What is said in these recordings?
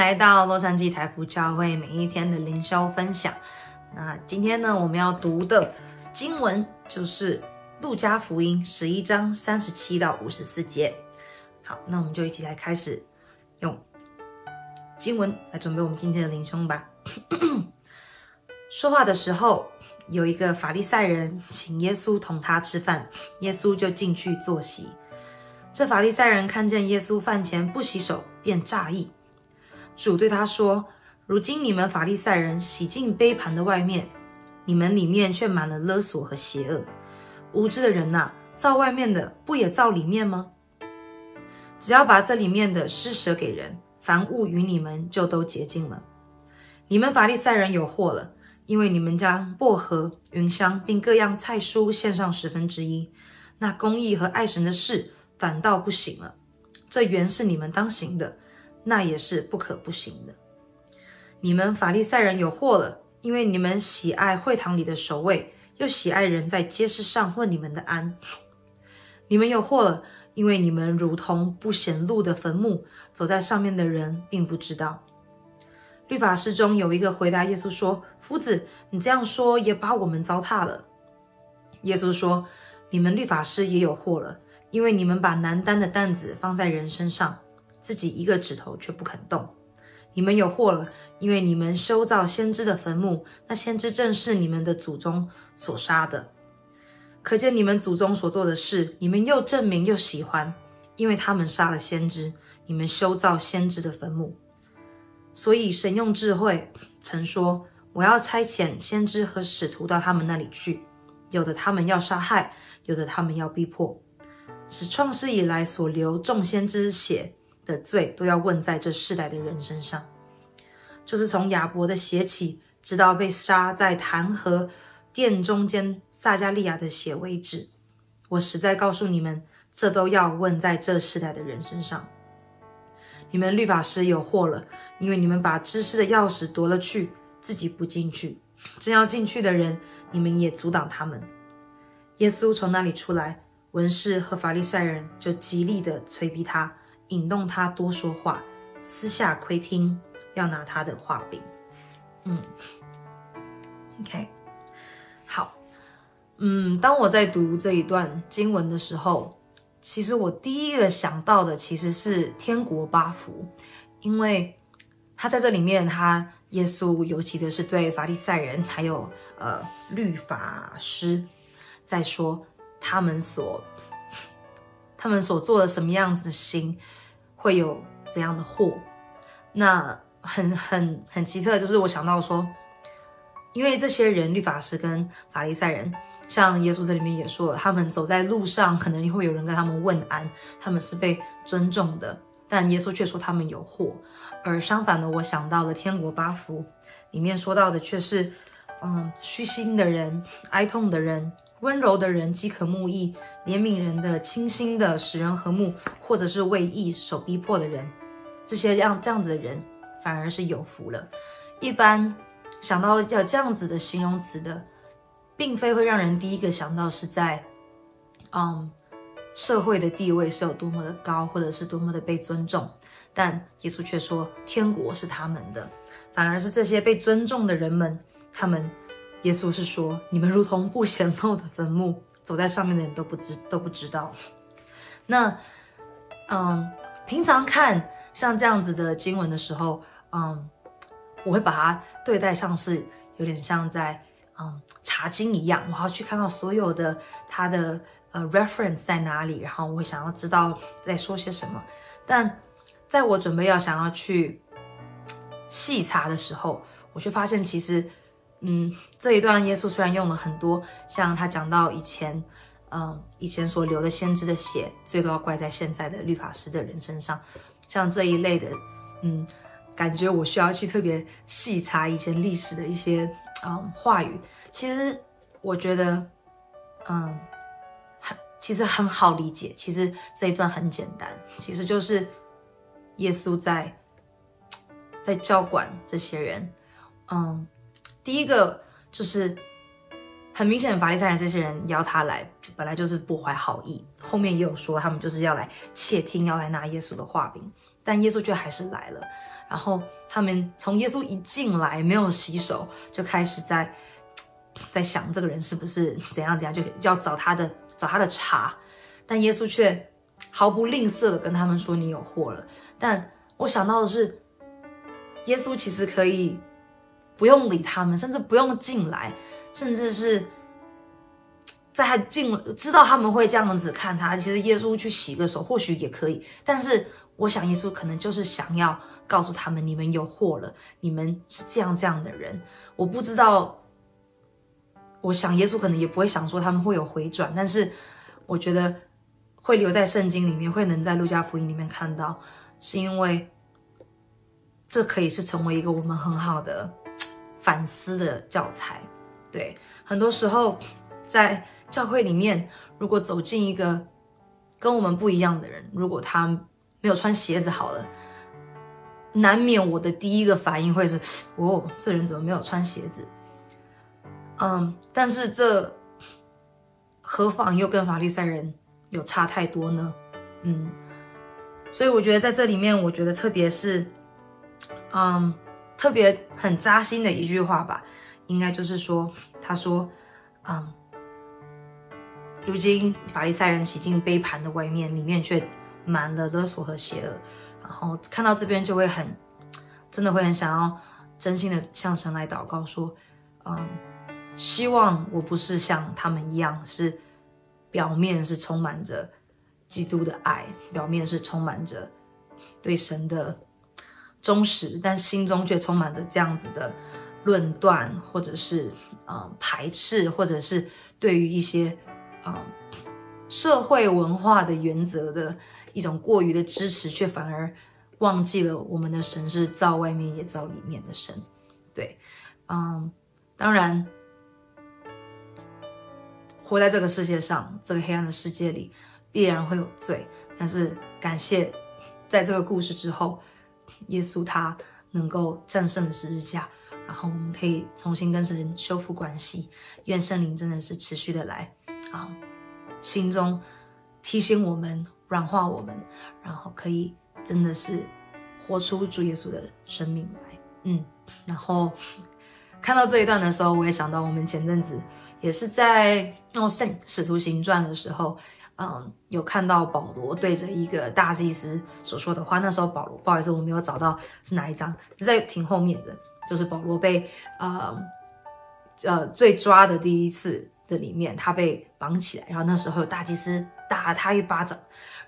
来到洛杉矶台福教会每一天的灵修分享。那今天呢，我们要读的经文就是路加福音十一章三十七到五十四节。好，那我们就一起来开始用经文来准备我们今天的灵修吧。说话的时候，有一个法利赛人请耶稣同他吃饭，耶稣就进去坐席。这法利赛人看见耶稣饭前不洗手，便诧异。主对他说：“如今你们法利赛人洗净杯盘的外面，你们里面却满了勒索和邪恶。无知的人呐，造外面的不也造里面吗？只要把这里面的施舍给人，凡物与你们就都洁净了。你们法利赛人有祸了，因为你们将薄荷、芸香并各样菜蔬献上十分之一，那公义和爱神的事。”反倒不行了，这原是你们当行的，那也是不可不行的。你们法利赛人有祸了，因为你们喜爱会堂里的守卫，又喜爱人在街市上问你们的安。你们有祸了，因为你们如同不显露的坟墓，走在上面的人并不知道。律法师中有一个回答耶稣说：“夫子，你这样说也把我们糟蹋了。”耶稣说：“你们律法师也有祸了。”因为你们把难担的担子放在人身上，自己一个指头却不肯动，你们有祸了。因为你们修造先知的坟墓，那先知正是你们的祖宗所杀的。可见你们祖宗所做的事，你们又证明又喜欢，因为他们杀了先知，你们修造先知的坟墓。所以神用智慧曾说：“我要差遣先知和使徒到他们那里去，有的他们要杀害，有的他们要逼迫。”使创世以来所流众先知血的罪都要问在这世代的人身上，就是从亚伯的血起，直到被杀在坛和殿中间撒迦利亚的血为止。我实在告诉你们，这都要问在这世代的人身上。你们律法师有祸了，因为你们把知识的钥匙夺了去，自己不进去；正要进去的人，你们也阻挡他们。耶稣从那里出来。文士和法利赛人就极力的催逼他，引动他多说话，私下窥听，要拿他的话柄。嗯，OK，好，嗯，当我在读这一段经文的时候，其实我第一个想到的其实是天国八福，因为他在这里面，他耶稣尤其的是对法利赛人还有呃律法师在说。他们所，他们所做的什么样子的心，会有怎样的祸？那很很很奇特，就是我想到说，因为这些人，律法师跟法利赛人，像耶稣这里面也说，他们走在路上，可能会有人跟他们问安，他们是被尊重的，但耶稣却说他们有祸。而相反的，我想到了天国八福里面说到的，却是，嗯，虚心的人，哀痛的人。温柔的人，饥渴慕义，怜悯人的，清心的，使人和睦，或者是为义受逼迫的人，这些样这样子的人，反而是有福了。一般想到要这样子的形容词的，并非会让人第一个想到是在，嗯，社会的地位是有多么的高，或者是多么的被尊重。但耶稣却说，天国是他们的，反而是这些被尊重的人们，他们。耶稣是说：“你们如同不显露的坟墓，走在上面的人都不知都不知道。”那，嗯，平常看像这样子的经文的时候，嗯，我会把它对待像是有点像在嗯查经一样，我要去看到所有的它的呃 reference 在哪里，然后我会想要知道在说些什么。但在我准备要想要去细查的时候，我却发现其实。嗯，这一段耶稣虽然用了很多，像他讲到以前，嗯，以前所流的先知的血，最多要怪在现在的律法师的人身上，像这一类的，嗯，感觉我需要去特别细查以前历史的一些，嗯，话语。其实我觉得，嗯，很，其实很好理解。其实这一段很简单，其实就是耶稣在，在教管这些人，嗯。第一个就是很明显，法利赛人这些人邀他来，本来就是不怀好意。后面也有说，他们就是要来窃听，要来拿耶稣的话柄。但耶稣却还是来了。然后他们从耶稣一进来没有洗手，就开始在 在想这个人是不是怎样怎样，就要找他的找他的茬。但耶稣却毫不吝啬的跟他们说：“你有祸了。”但我想到的是，耶稣其实可以不用理他们，甚至不用进来，甚至是。在他进知道他们会这样子看他，其实耶稣去洗个手或许也可以，但是我想耶稣可能就是想要告诉他们，你们有祸了，你们是这样这样的人。我不知道，我想耶稣可能也不会想说他们会有回转，但是我觉得会留在圣经里面，会能在路加福音里面看到，是因为这可以是成为一个我们很好的反思的教材。对，很多时候在。教会里面，如果走进一个跟我们不一样的人，如果他没有穿鞋子，好了，难免我的第一个反应会是：哦，这人怎么没有穿鞋子？嗯，但是这何妨又跟法利赛人有差太多呢？嗯，所以我觉得在这里面，我觉得特别是，嗯，特别很扎心的一句话吧，应该就是说，他说，嗯。如今法利赛人洗净杯盘的外面，里面却满了勒索和邪恶。然后看到这边就会很，真的会很想要真心的向神来祷告，说，嗯，希望我不是像他们一样，是表面是充满着基督的爱，表面是充满着对神的忠实，但心中却充满着这样子的论断，或者是排斥，或者是对于一些。啊、社会文化的原则的一种过于的支持，却反而忘记了我们的神是造外面也造里面的神。对，嗯，当然，活在这个世界上，这个黑暗的世界里，必然会有罪。但是感谢，在这个故事之后，耶稣他能够战胜十字架，然后我们可以重新跟神修复关系。愿圣灵真的是持续的来。啊，心中提醒我们，软化我们，然后可以真的是活出主耶稣的生命来。嗯，然后看到这一段的时候，我也想到我们前阵子也是在哦圣使徒行传的时候，嗯，有看到保罗对着一个大祭司所说的话。那时候保罗，不好意思，我没有找到是哪一章，在挺后面的，就是保罗被呃呃被抓的第一次。的里面，他被绑起来，然后那时候大祭司打他一巴掌，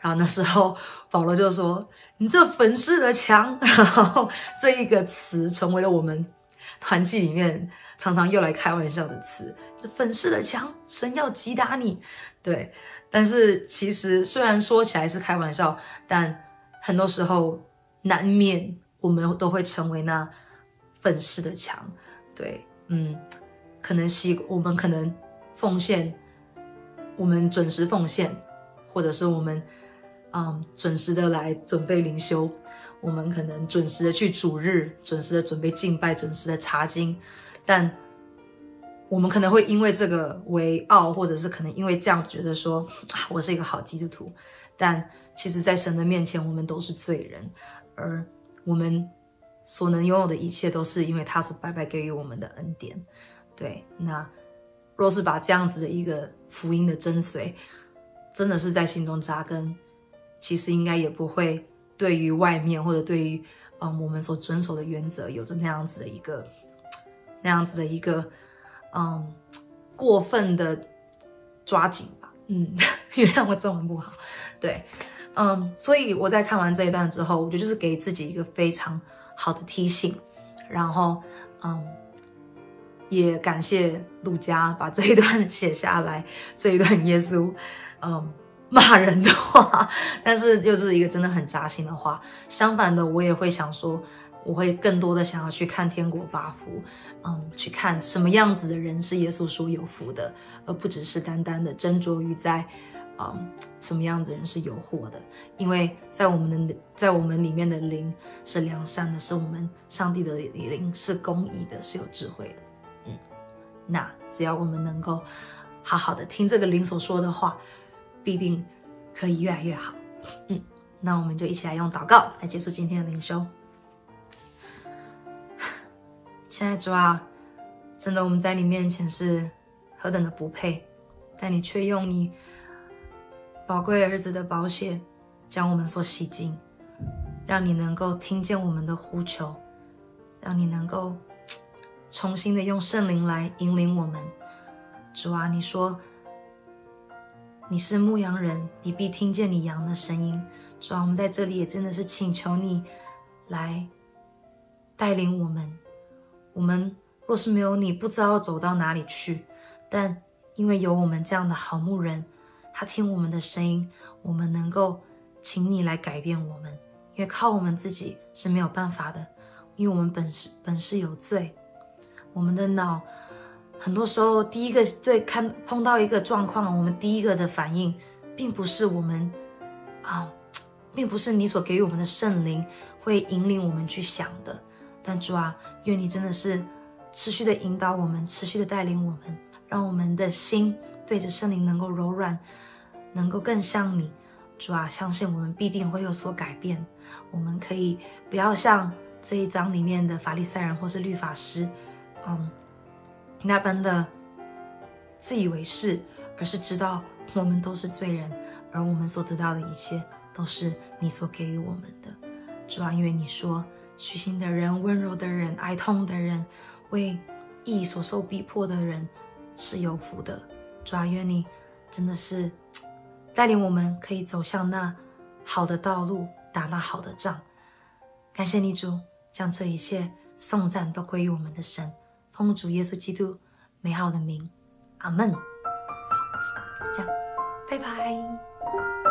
然后那时候保罗就说：“你这粉饰的墙。”然后这一个词成为了我们团契里面常常用来开玩笑的词。这粉饰的墙，神要击打你。对，但是其实虽然说起来是开玩笑，但很多时候难免我们都会成为那粉饰的墙。对，嗯，可能习我们可能。奉献，我们准时奉献，或者是我们，嗯，准时的来准备灵修，我们可能准时的去主日，准时的准备敬拜，准时的查经，但我们可能会因为这个为傲，或者是可能因为这样觉得说啊，我是一个好基督徒，但其实，在神的面前，我们都是罪人，而我们所能拥有的一切，都是因为他所白白给予我们的恩典。对，那。若是把这样子的一个福音的真髓，真的是在心中扎根，其实应该也不会对于外面或者对于嗯我们所遵守的原则有着那样子的一个那样子的一个嗯过分的抓紧吧。嗯，原谅我中文不好。对，嗯，所以我在看完这一段之后，我觉得就是给自己一个非常好的提醒，然后嗯。也感谢陆家把这一段写下来，这一段耶稣，嗯，骂人的话，但是又是一个真的很扎心的话。相反的，我也会想说，我会更多的想要去看天国八福，嗯，去看什么样子的人是耶稣说有福的，而不只是单单的斟酌于在，嗯，什么样子人是有祸的。因为在我们的在我们里面的灵是良善的，是我们上帝的灵是公义的，是有智慧的。嗯那只要我们能够好好的听这个灵所说的话，必定可以越来越好。嗯，那我们就一起来用祷告来结束今天的灵修。亲爱的主啊，真的我们在你面前是何等的不配，但你却用你宝贵儿子的宝血将我们所洗净，让你能够听见我们的呼求，让你能够重新的用圣灵来引领我们。主啊，你说你是牧羊人，你必听见你羊的声音。主啊，我们在这里也真的是请求你来带领我们。我们若是没有你，不知道要走到哪里去。但因为有我们这样的好牧人，他听我们的声音，我们能够请你来改变我们。因为靠我们自己是没有办法的，因为我们本是本是有罪。我们的脑很多时候第一个最看碰到一个状况，我们第一个的反应，并不是我们啊。并不是你所给予我们的圣灵会引领我们去想的，但主啊，愿你真的是持续的引导我们，持续的带领我们，让我们的心对着圣灵能够柔软，能够更像你。主啊，相信我们必定会有所改变。我们可以不要像这一章里面的法利赛人或是律法师，嗯，那般的自以为是，而是知道我们都是罪人，而我们所得到的一切。都是你所给予我们的，主啊，因为你说虚心的人、温柔的人、哀痛的人、为义所受逼迫的人是有福的。主啊，愿你真的是带领我们，可以走向那好的道路，打那好的仗。感谢你，主，将这一切颂赞都归于我们的神，奉主耶稣基督美好的名，阿门。好，就这样，拜拜。